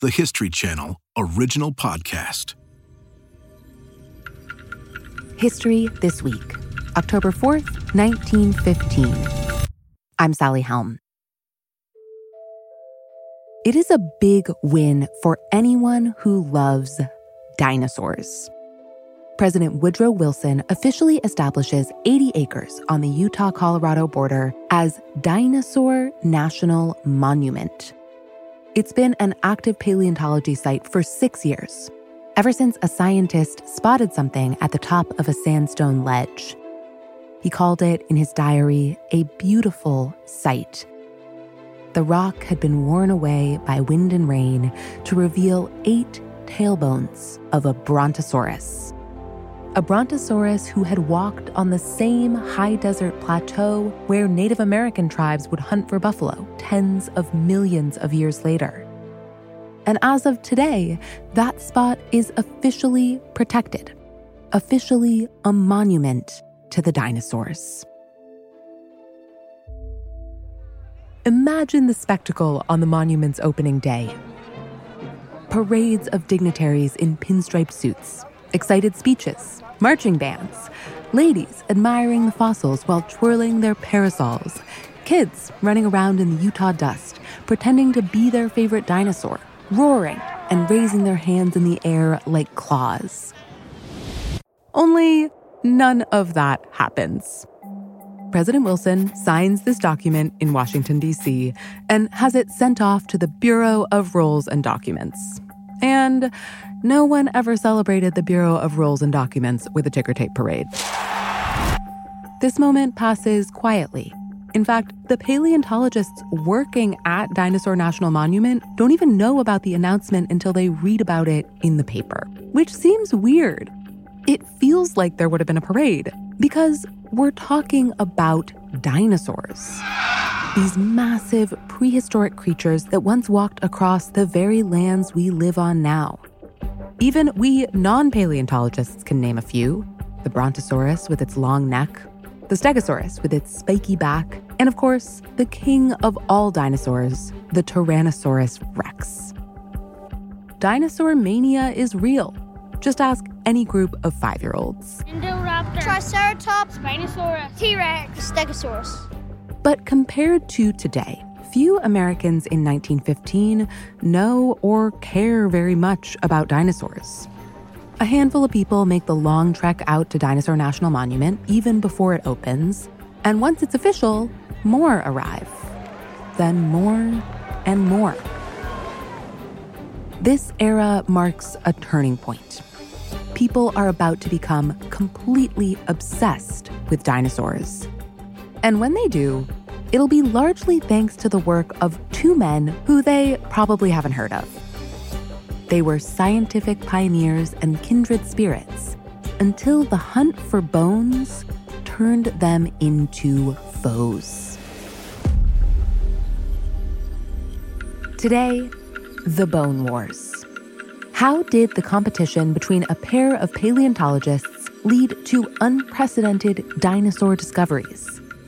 the History Channel original podcast. History This Week, October 4th, 1915. I'm Sally Helm. It is a big win for anyone who loves dinosaurs. President Woodrow Wilson officially establishes 80 acres on the Utah Colorado border as Dinosaur National Monument. It's been an active paleontology site for six years, ever since a scientist spotted something at the top of a sandstone ledge. He called it in his diary a beautiful sight. The rock had been worn away by wind and rain to reveal eight tailbones of a brontosaurus a brontosaurus who had walked on the same high desert plateau where Native American tribes would hunt for buffalo tens of millions of years later. And as of today, that spot is officially protected, officially a monument to the dinosaurs. Imagine the spectacle on the monument's opening day. Parades of dignitaries in pinstripe suits, excited speeches, marching bands, ladies admiring the fossils while twirling their parasols, kids running around in the Utah dust, pretending to be their favorite dinosaur, roaring and raising their hands in the air like claws. Only none of that happens. President Wilson signs this document in Washington, D.C., and has it sent off to the Bureau of Rolls and Documents. And no one ever celebrated the Bureau of Rolls and Documents with a ticker tape parade. This moment passes quietly. In fact, the paleontologists working at Dinosaur National Monument don't even know about the announcement until they read about it in the paper, which seems weird. It feels like there would have been a parade because we're talking about dinosaurs. These massive prehistoric creatures that once walked across the very lands we live on now. Even we non paleontologists can name a few the Brontosaurus with its long neck, the Stegosaurus with its spiky back, and of course, the king of all dinosaurs, the Tyrannosaurus rex. Dinosaur mania is real. Just ask any group of five year olds. Indoraptor, Triceratops, Spinosaurus, T Rex, Stegosaurus. But compared to today, few Americans in 1915 know or care very much about dinosaurs. A handful of people make the long trek out to Dinosaur National Monument even before it opens, and once it's official, more arrive. Then more and more. This era marks a turning point. People are about to become completely obsessed with dinosaurs. And when they do, it'll be largely thanks to the work of two men who they probably haven't heard of. They were scientific pioneers and kindred spirits until the hunt for bones turned them into foes. Today, the Bone Wars. How did the competition between a pair of paleontologists lead to unprecedented dinosaur discoveries?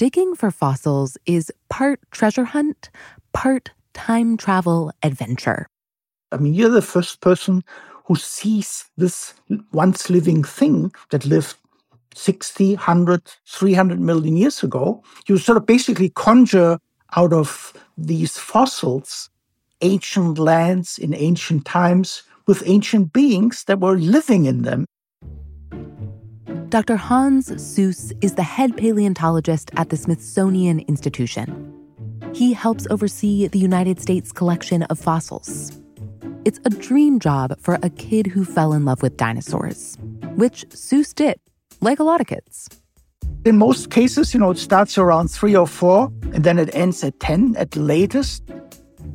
Digging for fossils is part treasure hunt, part time travel adventure. I mean, you're the first person who sees this once living thing that lived 60, 100, 300 million years ago. You sort of basically conjure out of these fossils ancient lands in ancient times with ancient beings that were living in them. Dr. Hans Sues is the head paleontologist at the Smithsonian Institution. He helps oversee the United States collection of fossils. It's a dream job for a kid who fell in love with dinosaurs, which Sues did, like a lot of kids. In most cases, you know, it starts around three or four, and then it ends at 10 at the latest.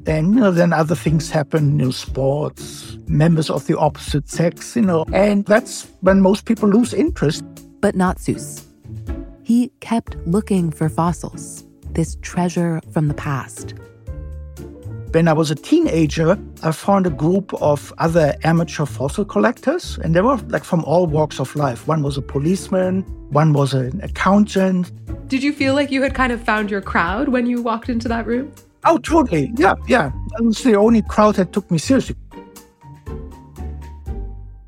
Then, you know, then other things happen, you know, sports, members of the opposite sex, you know, and that's when most people lose interest. But not Sues. He kept looking for fossils, this treasure from the past. When I was a teenager, I found a group of other amateur fossil collectors, and they were like from all walks of life. One was a policeman, one was an accountant. Did you feel like you had kind of found your crowd when you walked into that room? Oh, totally. Yeah, yeah. That was the only crowd that took me seriously.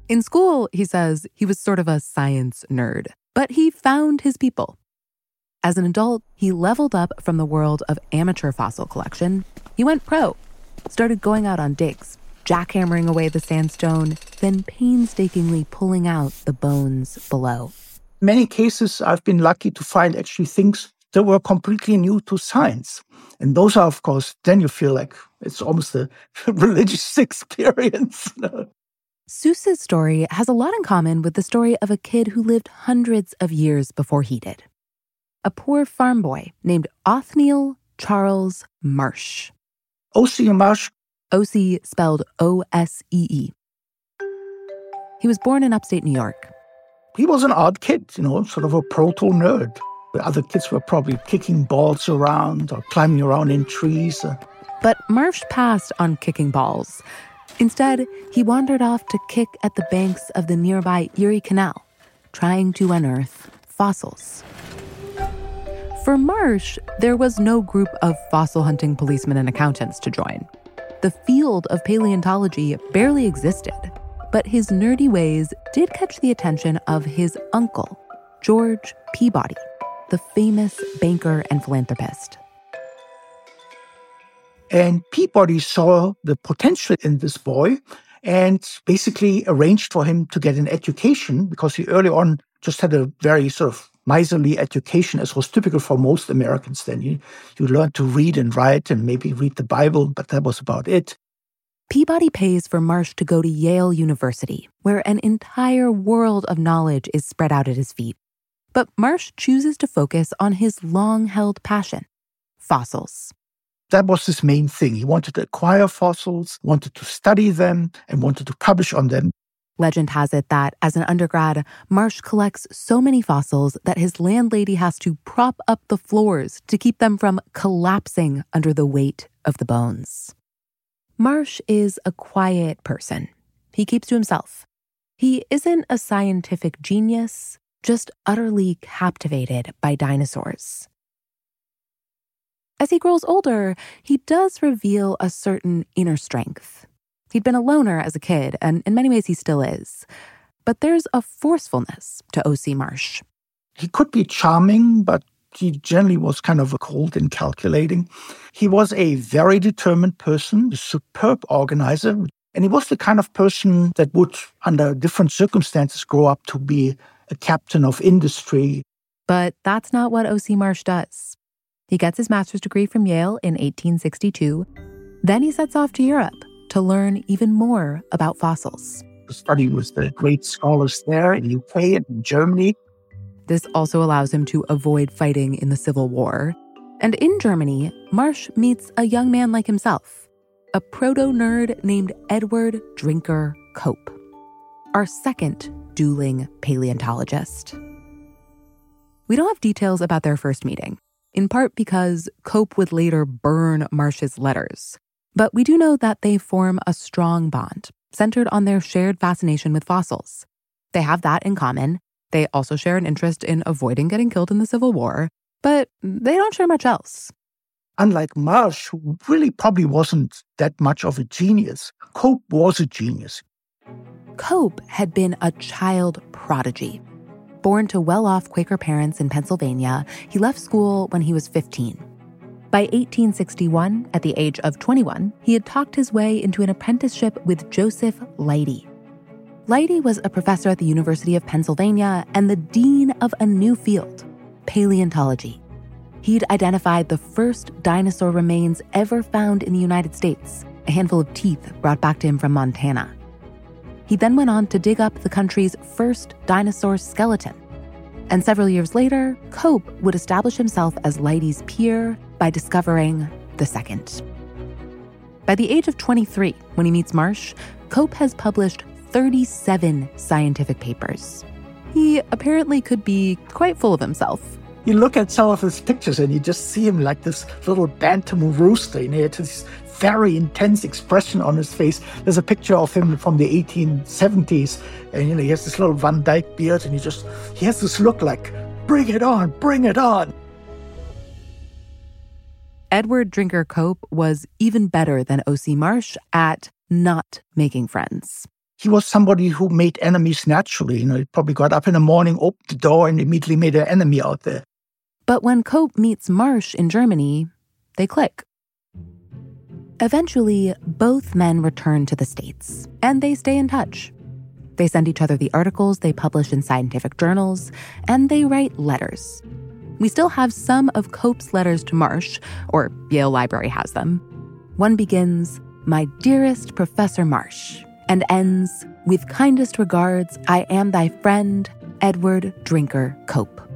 In school, he says he was sort of a science nerd, but he found his people. As an adult, he leveled up from the world of amateur fossil collection. He went pro, started going out on digs, jackhammering away the sandstone, then painstakingly pulling out the bones below. Many cases, I've been lucky to find actually things that were completely new to science. And those are, of course, then you feel like it's almost a religious experience. Sues's story has a lot in common with the story of a kid who lived hundreds of years before he did. A poor farm boy named Othniel Charles Marsh. O.C. Marsh. O.C. spelled O S E E. He was born in upstate New York. He was an odd kid, you know, sort of a proto nerd. The other kids were probably kicking balls around or climbing around in trees. But Marsh passed on kicking balls. Instead, he wandered off to kick at the banks of the nearby Erie Canal, trying to unearth fossils. For Marsh, there was no group of fossil hunting policemen and accountants to join. The field of paleontology barely existed, but his nerdy ways did catch the attention of his uncle, George Peabody, the famous banker and philanthropist. And Peabody saw the potential in this boy and basically arranged for him to get an education because he early on just had a very sort of miserly education, as was typical for most Americans then. You, you learned to read and write and maybe read the Bible, but that was about it. Peabody pays for Marsh to go to Yale University, where an entire world of knowledge is spread out at his feet. But Marsh chooses to focus on his long held passion fossils. That was his main thing. He wanted to acquire fossils, wanted to study them, and wanted to publish on them. Legend has it that as an undergrad, Marsh collects so many fossils that his landlady has to prop up the floors to keep them from collapsing under the weight of the bones. Marsh is a quiet person. He keeps to himself. He isn't a scientific genius, just utterly captivated by dinosaurs. As he grows older, he does reveal a certain inner strength. He'd been a loner as a kid, and in many ways he still is. But there's a forcefulness to O.C. Marsh. He could be charming, but he generally was kind of cold and calculating. He was a very determined person, a superb organizer, and he was the kind of person that would, under different circumstances, grow up to be a captain of industry. But that's not what O.C. Marsh does. He gets his master's degree from Yale in 1862. Then he sets off to Europe to learn even more about fossils. Study with the great scholars there in UK and in Germany. This also allows him to avoid fighting in the Civil War. And in Germany, Marsh meets a young man like himself, a proto nerd named Edward Drinker Cope, our second dueling paleontologist. We don't have details about their first meeting, in part because Cope would later burn Marsh's letters. But we do know that they form a strong bond centered on their shared fascination with fossils. They have that in common. They also share an interest in avoiding getting killed in the Civil War, but they don't share much else. Unlike Marsh, who really probably wasn't that much of a genius, Cope was a genius. Cope had been a child prodigy. Born to well off Quaker parents in Pennsylvania, he left school when he was 15. By 1861, at the age of 21, he had talked his way into an apprenticeship with Joseph Leidy. Leidy was a professor at the University of Pennsylvania and the dean of a new field, paleontology. He'd identified the first dinosaur remains ever found in the United States, a handful of teeth brought back to him from Montana. He then went on to dig up the country's first dinosaur skeleton. And several years later, Cope would establish himself as Leidy's peer by discovering the second. By the age of 23, when he meets Marsh, Cope has published 37 scientific papers. He apparently could be quite full of himself. You look at some of his pictures and you just see him like this little bantam rooster. You know, it's very intense expression on his face. There's a picture of him from the 1870s, and you know, he has this little Van Dyke beard, and he just he has this look like, bring it on, bring it on. Edward Drinker Cope was even better than O.C. Marsh at not making friends he was somebody who made enemies naturally. You know, he probably got up in the morning, opened the door, and immediately made an enemy out there. But when Cope meets Marsh in Germany, they click. Eventually, both men return to the States, and they stay in touch. They send each other the articles they publish in scientific journals, and they write letters. We still have some of Cope's letters to Marsh, or Yale Library has them. One begins, My dearest Professor Marsh, and ends with kindest regards, I am thy friend, Edward Drinker Cope.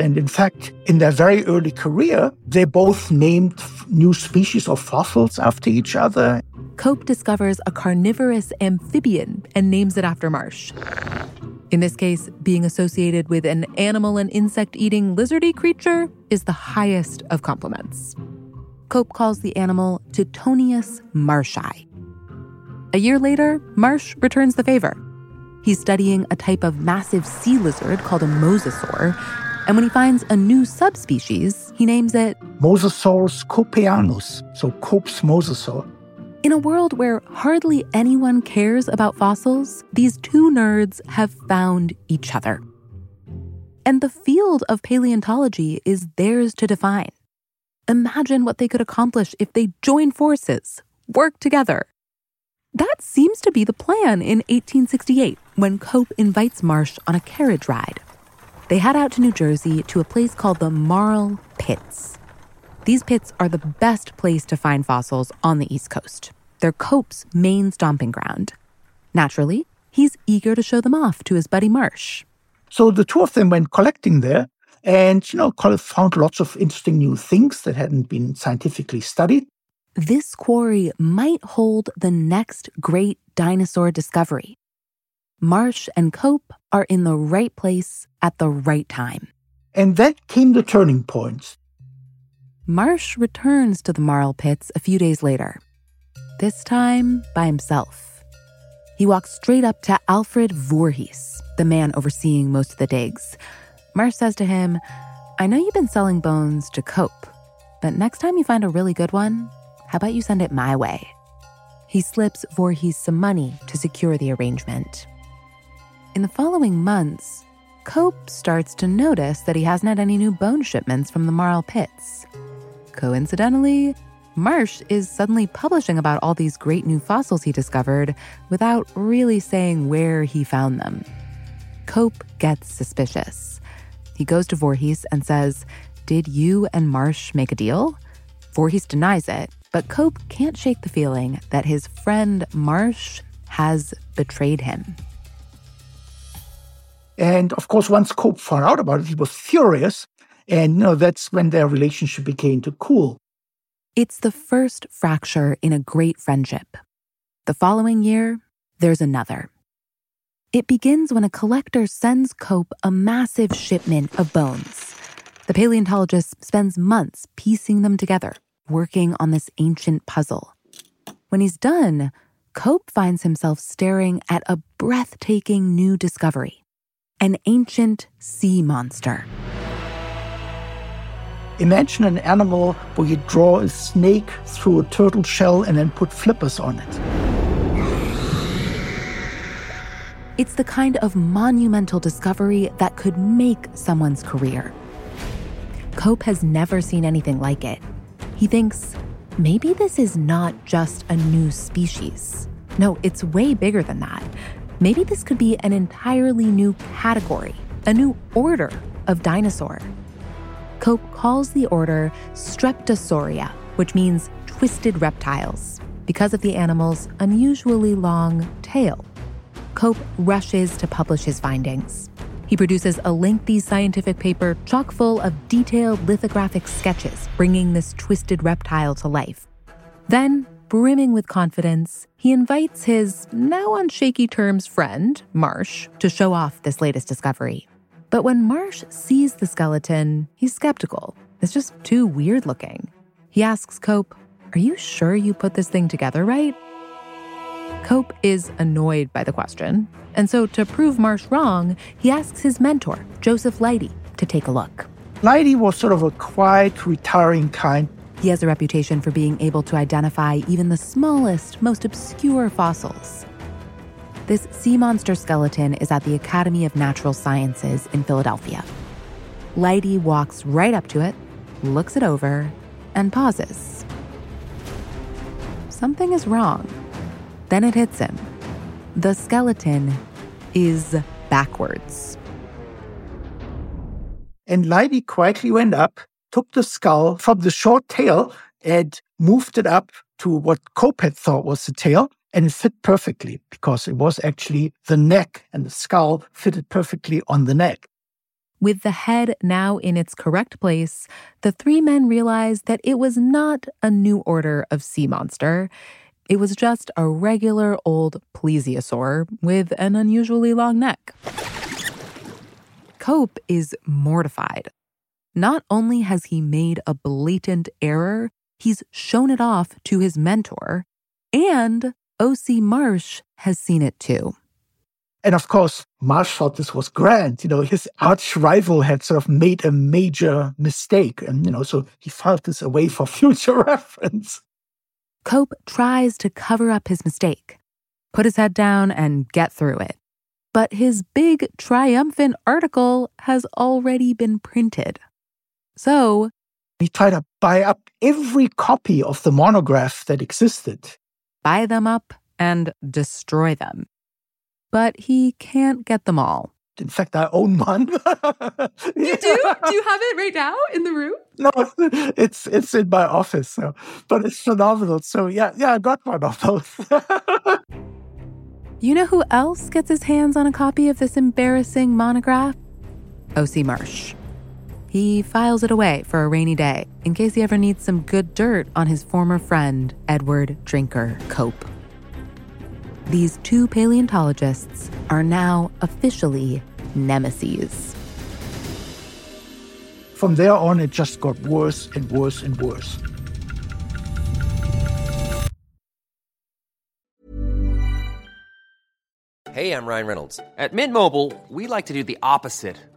And in fact, in their very early career, they both named new species of fossils after each other. Cope discovers a carnivorous amphibian and names it after Marsh. In this case, being associated with an animal and insect eating lizardy creature is the highest of compliments. Cope calls the animal Ptyonius marshi, a year later, Marsh returns the favor. He's studying a type of massive sea lizard called a mosasaur, and when he finds a new subspecies, he names it Mosasaurus copeanus, so Cope's mosasaur. In a world where hardly anyone cares about fossils, these two nerds have found each other. And the field of paleontology is theirs to define. Imagine what they could accomplish if they join forces, work together, that seems to be the plan in 1868 when Cope invites Marsh on a carriage ride. They head out to New Jersey to a place called the Marl Pits. These pits are the best place to find fossils on the East Coast. They're Cope's main stomping ground. Naturally, he's eager to show them off to his buddy Marsh. So the two of them went collecting there and, you know, Cope found lots of interesting new things that hadn't been scientifically studied this quarry might hold the next great dinosaur discovery. Marsh and Cope are in the right place at the right time. And then came the turning point. Marsh returns to the Marl pits a few days later, this time by himself. He walks straight up to Alfred Voorhees, the man overseeing most of the digs. Marsh says to him, I know you've been selling bones to Cope, but next time you find a really good one, how about you send it my way? He slips Voorhees some money to secure the arrangement. In the following months, Cope starts to notice that he hasn't had any new bone shipments from the Marl pits. Coincidentally, Marsh is suddenly publishing about all these great new fossils he discovered without really saying where he found them. Cope gets suspicious. He goes to Voorhees and says, Did you and Marsh make a deal? Voorhees denies it, but Cope can't shake the feeling that his friend Marsh has betrayed him. And of course, once Cope found out about it, he was furious. And you know, that's when their relationship began to cool. It's the first fracture in a great friendship. The following year, there's another. It begins when a collector sends Cope a massive shipment of bones. The paleontologist spends months piecing them together working on this ancient puzzle. When he's done, Cope finds himself staring at a breathtaking new discovery an ancient sea monster. Imagine an animal where you draw a snake through a turtle shell and then put flippers on it. It's the kind of monumental discovery that could make someone's career. Cope has never seen anything like it. He thinks maybe this is not just a new species. No, it's way bigger than that. Maybe this could be an entirely new category, a new order of dinosaur. Cope calls the order Streptosauria, which means twisted reptiles, because of the animal's unusually long tail. Cope rushes to publish his findings. He produces a lengthy scientific paper chock full of detailed lithographic sketches bringing this twisted reptile to life. Then, brimming with confidence, he invites his now on shaky terms friend, Marsh, to show off this latest discovery. But when Marsh sees the skeleton, he's skeptical. It's just too weird looking. He asks Cope, Are you sure you put this thing together right? Cope is annoyed by the question, and so to prove Marsh wrong, he asks his mentor, Joseph Leidy, to take a look. Leidy was sort of a quiet, retiring kind. He has a reputation for being able to identify even the smallest, most obscure fossils. This sea monster skeleton is at the Academy of Natural Sciences in Philadelphia. Leidy walks right up to it, looks it over, and pauses. Something is wrong. Then it hits him. The skeleton is backwards. And Leidy quietly went up, took the skull from the short tail, and moved it up to what Cope had thought was the tail, and it fit perfectly because it was actually the neck and the skull fitted perfectly on the neck. With the head now in its correct place, the three men realized that it was not a new order of sea monster. It was just a regular old plesiosaur with an unusually long neck. Cope is mortified. Not only has he made a blatant error, he's shown it off to his mentor, and O.C. Marsh has seen it too. And of course, Marsh thought this was grand. You know, his arch rival had sort of made a major mistake. And, you know, so he filed this away for future reference. Cope tries to cover up his mistake, put his head down, and get through it. But his big, triumphant article has already been printed. So, he tried to buy up every copy of the monograph that existed buy them up, and destroy them. But he can't get them all. In fact, I own one. you do? Do you have it right now in the room? No, it's it's in my office. So, but it's phenomenal. So yeah, yeah, I got one of those. you know who else gets his hands on a copy of this embarrassing monograph? O.C. Marsh. He files it away for a rainy day in case he ever needs some good dirt on his former friend, Edward Drinker Cope. These two paleontologists are now officially nemesis. From there on, it just got worse and worse and worse. Hey, I'm Ryan Reynolds. At Mint Mobile, we like to do the opposite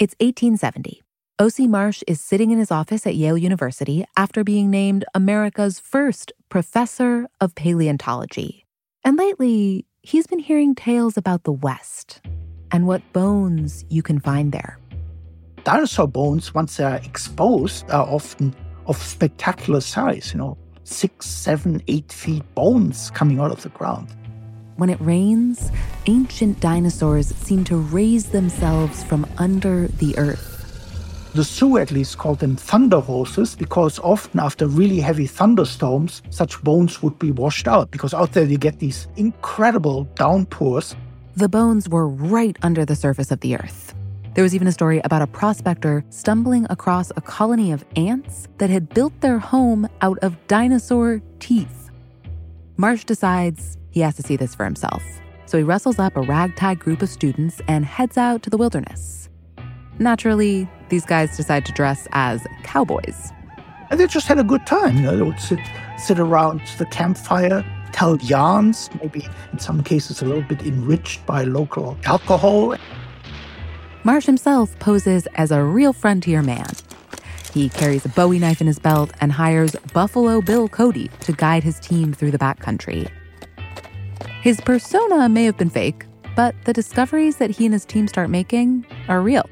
It's 1870. O.C. Marsh is sitting in his office at Yale University after being named America's first professor of paleontology. And lately, he's been hearing tales about the West and what bones you can find there. Dinosaur bones, once they're exposed, are often of spectacular size, you know, six, seven, eight feet bones coming out of the ground. When it rains, ancient dinosaurs seem to raise themselves from under the earth. The Sioux at least called them thunder horses because often after really heavy thunderstorms, such bones would be washed out because out there you get these incredible downpours. The bones were right under the surface of the earth. There was even a story about a prospector stumbling across a colony of ants that had built their home out of dinosaur teeth. Marsh decides he has to see this for himself. So he wrestles up a ragtag group of students and heads out to the wilderness. Naturally, these guys decide to dress as cowboys. And they just had a good time. You know, they would sit, sit around the campfire, tell yarns, maybe in some cases a little bit enriched by local alcohol. Marsh himself poses as a real frontier man. He carries a bowie knife in his belt and hires Buffalo Bill Cody to guide his team through the backcountry. His persona may have been fake, but the discoveries that he and his team start making are real,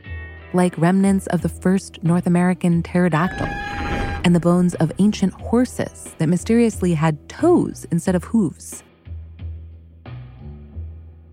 like remnants of the first North American pterodactyl and the bones of ancient horses that mysteriously had toes instead of hooves.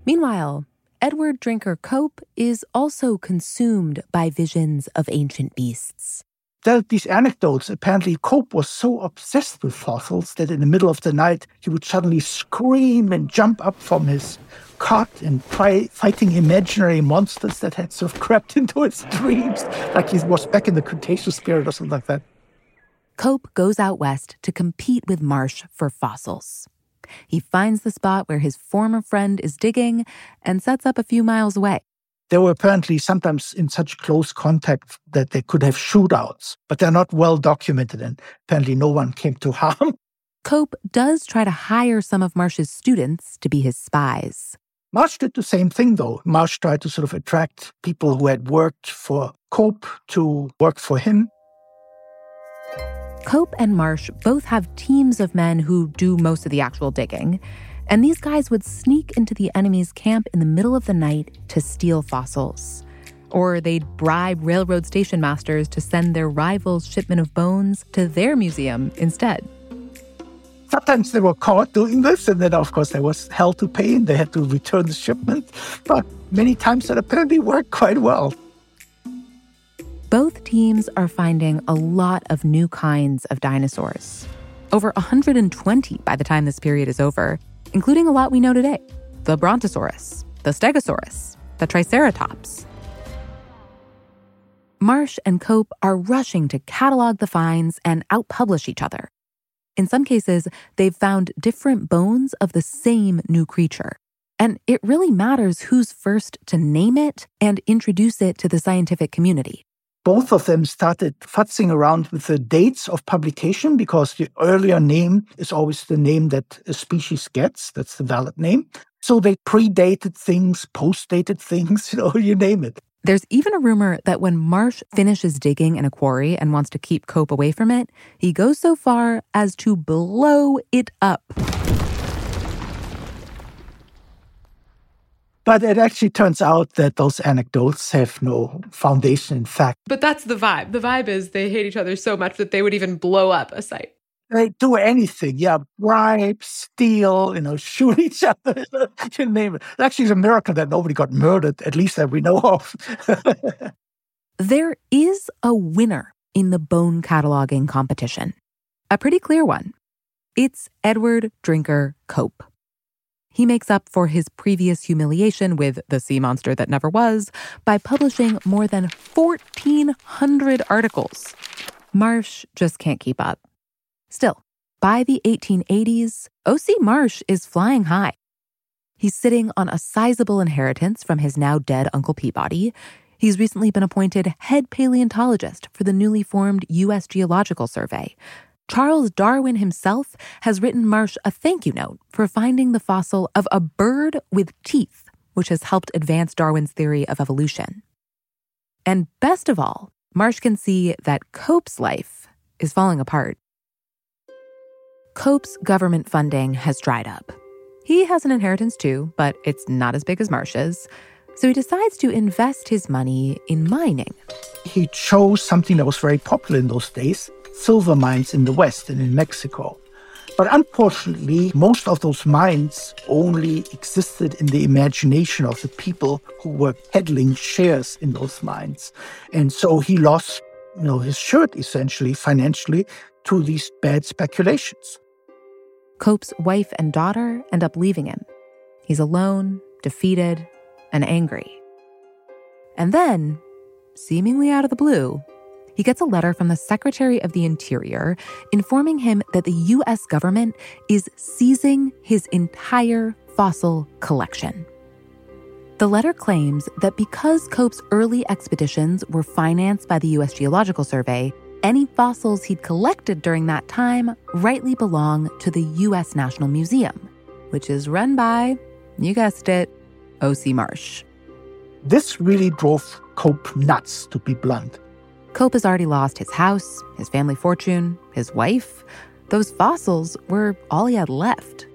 Meanwhile, Edward Drinker Cope is also consumed by visions of ancient beasts. Are these anecdotes. Apparently, Cope was so obsessed with fossils that in the middle of the night he would suddenly scream and jump up from his cot and try fighting imaginary monsters that had sort of crept into his dreams, like he was back in the Cretaceous period or something like that. Cope goes out west to compete with Marsh for fossils. He finds the spot where his former friend is digging and sets up a few miles away. They were apparently sometimes in such close contact that they could have shootouts, but they're not well documented, and apparently no one came to harm. Cope does try to hire some of Marsh's students to be his spies. Marsh did the same thing, though. Marsh tried to sort of attract people who had worked for Cope to work for him. Cope and Marsh both have teams of men who do most of the actual digging. And these guys would sneak into the enemy's camp in the middle of the night to steal fossils. Or they'd bribe railroad station masters to send their rivals' shipment of bones to their museum instead. Sometimes they were caught doing this, and then, of course, there was hell to pay and they had to return the shipment. But many times that apparently worked quite well. Both teams are finding a lot of new kinds of dinosaurs. Over 120 by the time this period is over, including a lot we know today the Brontosaurus, the Stegosaurus, the Triceratops. Marsh and Cope are rushing to catalog the finds and outpublish each other. In some cases, they've found different bones of the same new creature. And it really matters who's first to name it and introduce it to the scientific community both of them started futzing around with the dates of publication because the earlier name is always the name that a species gets. That's the valid name. So they predated things, post-dated things, you know, you name it. There's even a rumor that when Marsh finishes digging in a quarry and wants to keep Cope away from it, he goes so far as to blow it up. But it actually turns out that those anecdotes have no foundation in fact. But that's the vibe. The vibe is they hate each other so much that they would even blow up a site. They do anything. Yeah, bribe, steal, you know, shoot each other, you name it. Actually, it's a miracle that nobody got murdered, at least that we know of. there is a winner in the bone cataloging competition, a pretty clear one. It's Edward Drinker Cope. He makes up for his previous humiliation with The Sea Monster That Never Was by publishing more than 1,400 articles. Marsh just can't keep up. Still, by the 1880s, O.C. Marsh is flying high. He's sitting on a sizable inheritance from his now dead Uncle Peabody. He's recently been appointed head paleontologist for the newly formed U.S. Geological Survey, Charles Darwin himself has written Marsh a thank you note for finding the fossil of a bird with teeth, which has helped advance Darwin's theory of evolution. And best of all, Marsh can see that Cope's life is falling apart. Cope's government funding has dried up. He has an inheritance too, but it's not as big as Marsh's. So he decides to invest his money in mining. He chose something that was very popular in those days silver mines in the West and in Mexico. But unfortunately, most of those mines only existed in the imagination of the people who were peddling shares in those mines. And so he lost, you know, his shirt essentially financially to these bad speculations. Cope's wife and daughter end up leaving him. He's alone, defeated, and angry. And then, seemingly out of the blue, he gets a letter from the Secretary of the Interior informing him that the US government is seizing his entire fossil collection. The letter claims that because Cope's early expeditions were financed by the US Geological Survey, any fossils he'd collected during that time rightly belong to the US National Museum, which is run by, you guessed it, O.C. Marsh. This really drove Cope nuts, to be blunt. Cope has already lost his house, his family fortune, his wife. Those fossils were all he had left.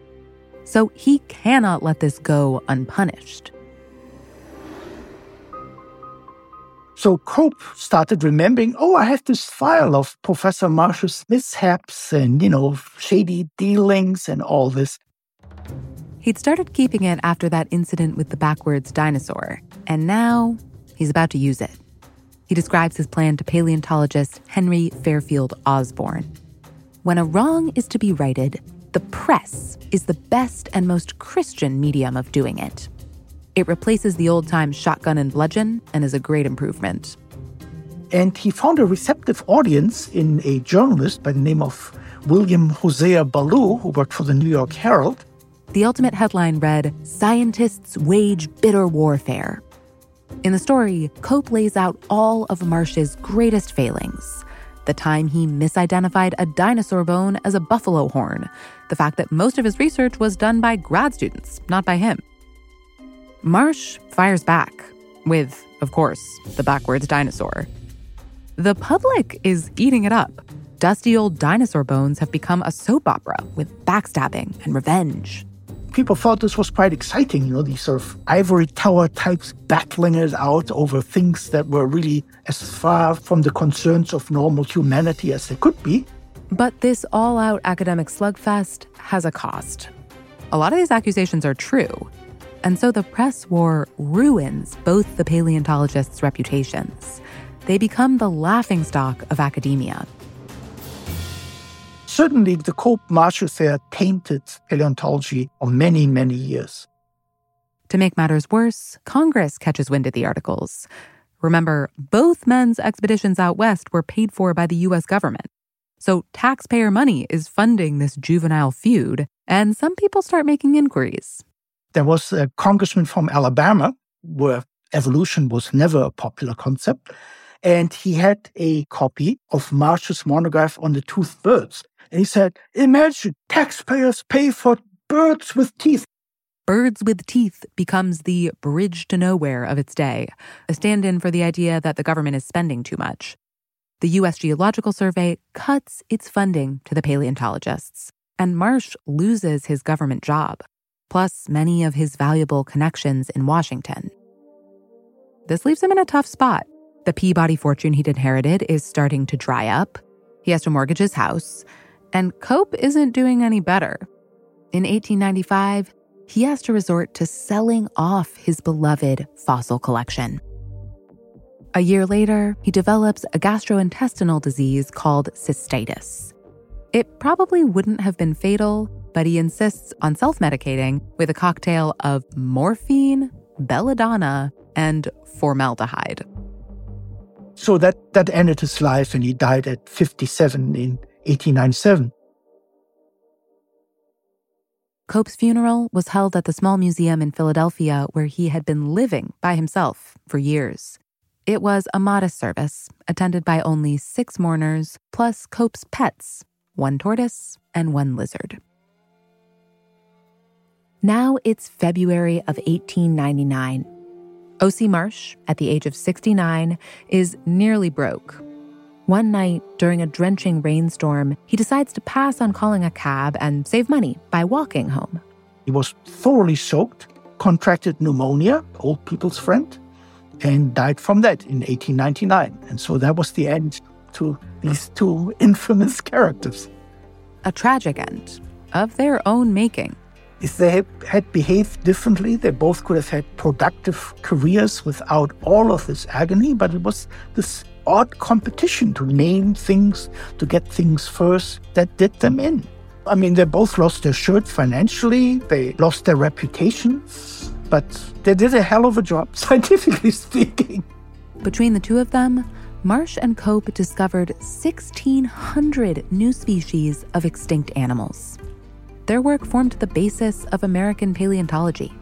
So he cannot let this go unpunished. So Cope started remembering, oh, I have this file of Professor Marsh's mishaps and, you know, shady dealings and all this. He'd started keeping it after that incident with the backwards dinosaur, and now he's about to use it. He describes his plan to paleontologist Henry Fairfield Osborn. When a wrong is to be righted, the press is the best and most Christian medium of doing it. It replaces the old time shotgun and bludgeon and is a great improvement. And he found a receptive audience in a journalist by the name of William Hosea Ballou, who worked for the New York Herald. The ultimate headline read Scientists Wage Bitter Warfare. In the story, Cope lays out all of Marsh's greatest failings the time he misidentified a dinosaur bone as a buffalo horn, the fact that most of his research was done by grad students, not by him. Marsh fires back with, of course, the backwards dinosaur. The public is eating it up. Dusty old dinosaur bones have become a soap opera with backstabbing and revenge people thought this was quite exciting, you know, these sort of ivory tower types battling it out over things that were really as far from the concerns of normal humanity as they could be. But this all out academic slugfest has a cost. A lot of these accusations are true. And so the press war ruins both the paleontologists' reputations. They become the laughingstock of academia. Certainly, the Cope Marsh affair tainted paleontology for many, many years. To make matters worse, Congress catches wind of the articles. Remember, both men's expeditions out west were paid for by the U.S. government. So taxpayer money is funding this juvenile feud, and some people start making inquiries. There was a congressman from Alabama where evolution was never a popular concept, and he had a copy of Marsh's monograph on the toothed birds. And he said, Imagine taxpayers pay for birds with teeth. Birds with Teeth becomes the bridge to nowhere of its day, a stand in for the idea that the government is spending too much. The U.S. Geological Survey cuts its funding to the paleontologists, and Marsh loses his government job, plus many of his valuable connections in Washington. This leaves him in a tough spot. The Peabody fortune he'd inherited is starting to dry up. He has to mortgage his house, and Cope isn't doing any better. In 1895, he has to resort to selling off his beloved fossil collection. A year later, he develops a gastrointestinal disease called cystitis. It probably wouldn't have been fatal, but he insists on self medicating with a cocktail of morphine, belladonna, and formaldehyde. So that, that ended his life, and he died at 57 in 1897. Cope's funeral was held at the small museum in Philadelphia where he had been living by himself for years. It was a modest service, attended by only six mourners, plus Cope's pets one tortoise and one lizard. Now it's February of 1899. O.C. Marsh, at the age of 69, is nearly broke one night, during a drenching rainstorm, he decides to pass on calling a cab and save money by walking home. He was thoroughly soaked, contracted pneumonia, old people's friend, and died from that in 1899. And so that was the end to these two infamous characters. A tragic end, of their own making. If they had behaved differently, they both could have had productive careers without all of this agony, but it was this odd competition to name things, to get things first, that did them in. I mean, they both lost their shirt financially, they lost their reputation, but they did a hell of a job, scientifically speaking. Between the two of them, Marsh and Cope discovered 1,600 new species of extinct animals. Their work formed the basis of American paleontology.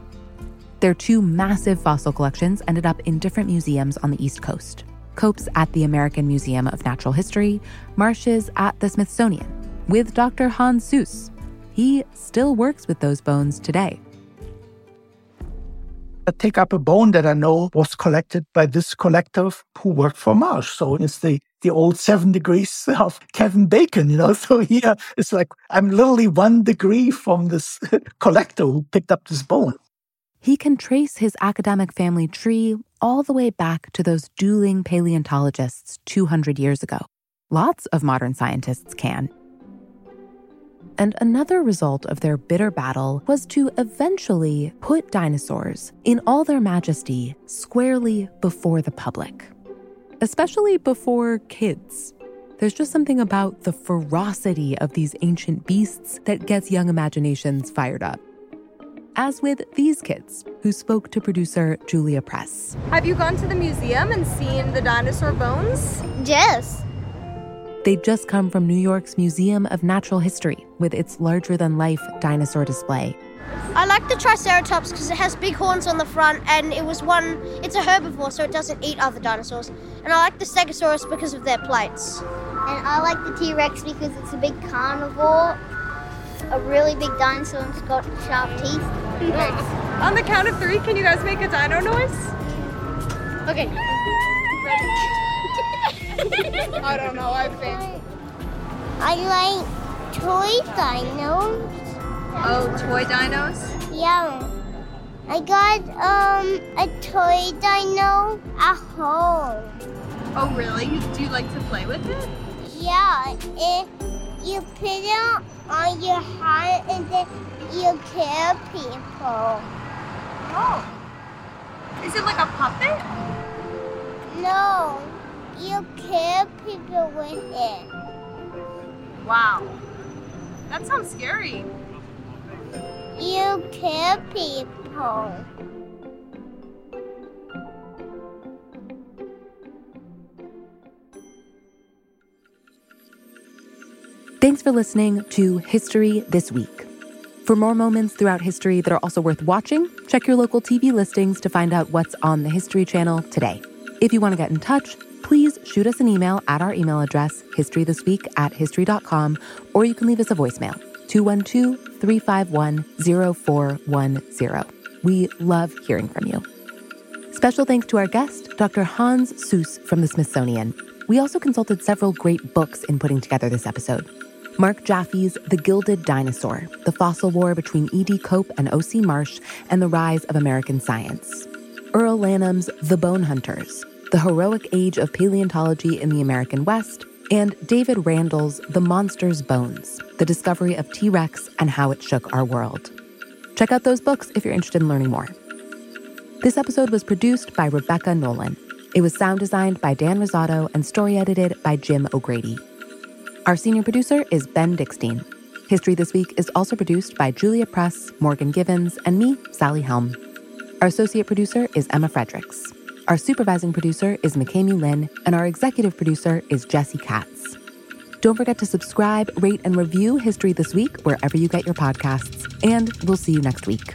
Their two massive fossil collections ended up in different museums on the East Coast. Cope's at the American Museum of Natural History, Marsh's at the Smithsonian, with Dr. Hans Sues. He still works with those bones today. I take up a bone that I know was collected by this collector who worked for Marsh. So it's the, the old seven degrees of Kevin Bacon, you know. So here it's like I'm literally one degree from this collector who picked up this bone. He can trace his academic family tree all the way back to those dueling paleontologists 200 years ago. Lots of modern scientists can. And another result of their bitter battle was to eventually put dinosaurs in all their majesty squarely before the public, especially before kids. There's just something about the ferocity of these ancient beasts that gets young imaginations fired up. As with these kids, who spoke to producer Julia Press. Have you gone to the museum and seen the dinosaur bones? Yes. They'd just come from New York's Museum of Natural History with its larger than life dinosaur display. I like the Triceratops because it has big horns on the front and it was one, it's a herbivore so it doesn't eat other dinosaurs. And I like the Stegosaurus because of their plates. And I like the T Rex because it's a big carnivore, a really big dinosaur and it's got sharp teeth. On the count of three, can you guys make a dino noise? Okay. I don't know, I think. I like toy dinos. Oh, toy dinos? Yeah. I got um a toy dino at home. Oh, really? Do you like to play with it? Yeah, it, you put it on your heart and then you kill people. Oh. Is it like a puppet? No, you kill people with it. Wow. That sounds scary. You kill people. For listening to History This Week. For more moments throughout history that are also worth watching, check your local TV listings to find out what's on the History Channel today. If you want to get in touch, please shoot us an email at our email address, historythisweek at history.com, or you can leave us a voicemail, 212 351 0410. We love hearing from you. Special thanks to our guest, Dr. Hans Sues from the Smithsonian. We also consulted several great books in putting together this episode. Mark Jaffe's The Gilded Dinosaur, the fossil war between E.D. Cope and O.C. Marsh, and the rise of American science. Url Lanham's The Bone Hunters, the heroic age of paleontology in the American West, and David Randall's The Monster's Bones, the discovery of T. Rex and how it shook our world. Check out those books if you're interested in learning more. This episode was produced by Rebecca Nolan. It was sound designed by Dan Rosato and story edited by Jim O'Grady. Our senior producer is Ben Dickstein. History This Week is also produced by Julia Press, Morgan Givens, and me, Sally Helm. Our associate producer is Emma Fredericks. Our supervising producer is McKamey Lynn, and our executive producer is Jesse Katz. Don't forget to subscribe, rate, and review History This Week wherever you get your podcasts. And we'll see you next week.